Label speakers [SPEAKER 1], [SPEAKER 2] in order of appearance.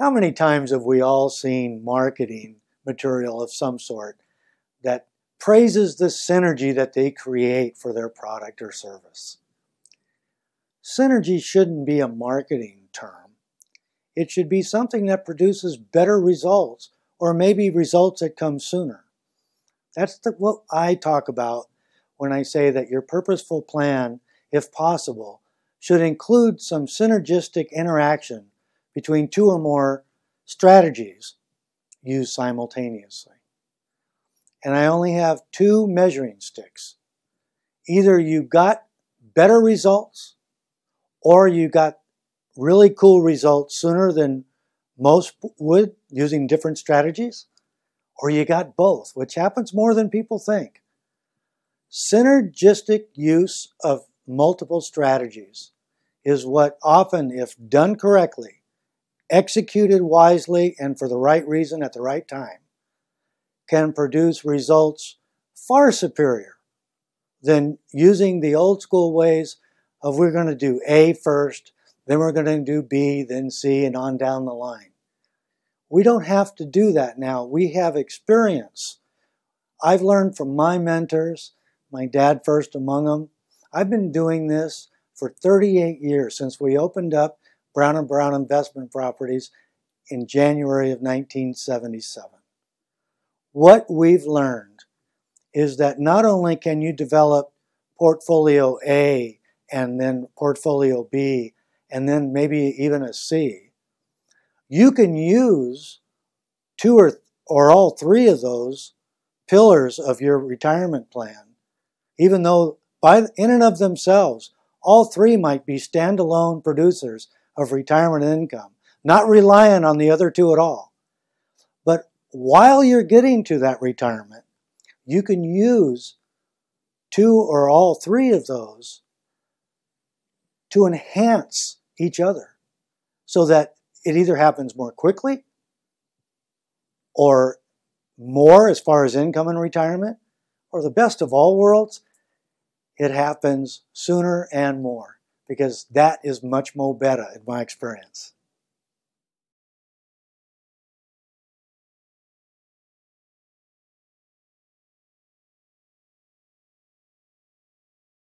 [SPEAKER 1] How many times have we all seen marketing material of some sort that praises the synergy that they create for their product or service? Synergy shouldn't be a marketing term. It should be something that produces better results or maybe results that come sooner. That's the, what I talk about when I say that your purposeful plan, if possible, should include some synergistic interaction between two or more strategies used simultaneously. And I only have two measuring sticks. Either you got better results or you got really cool results sooner than most would using different strategies, or you got both, which happens more than people think. Synergistic use of multiple strategies is what often, if done correctly, executed wisely and for the right reason at the right time, can produce results far superior than using the old school ways of we're going to do A first, then we're going to do B, then C, and on down the line. We don't have to do that now. We have experience. I've learned from my mentors, my dad first among them. I've been doing this for 38 years since we opened up Brown and Brown Investment Properties in January of 1977. What we've learned is that not only can you develop portfolio A and then portfolio B, and then maybe even a C. You can use two or, or all three of those pillars of your retirement plan, even though by in and of themselves, all three might be standalone producers of retirement income, not relying on the other two at all. But while you're getting to that retirement, you can use two or all three of those to enhance each other so that it either happens more quickly or more as far as income and retirement, or the best of all worlds, it happens sooner and more because that is much more better in my experience.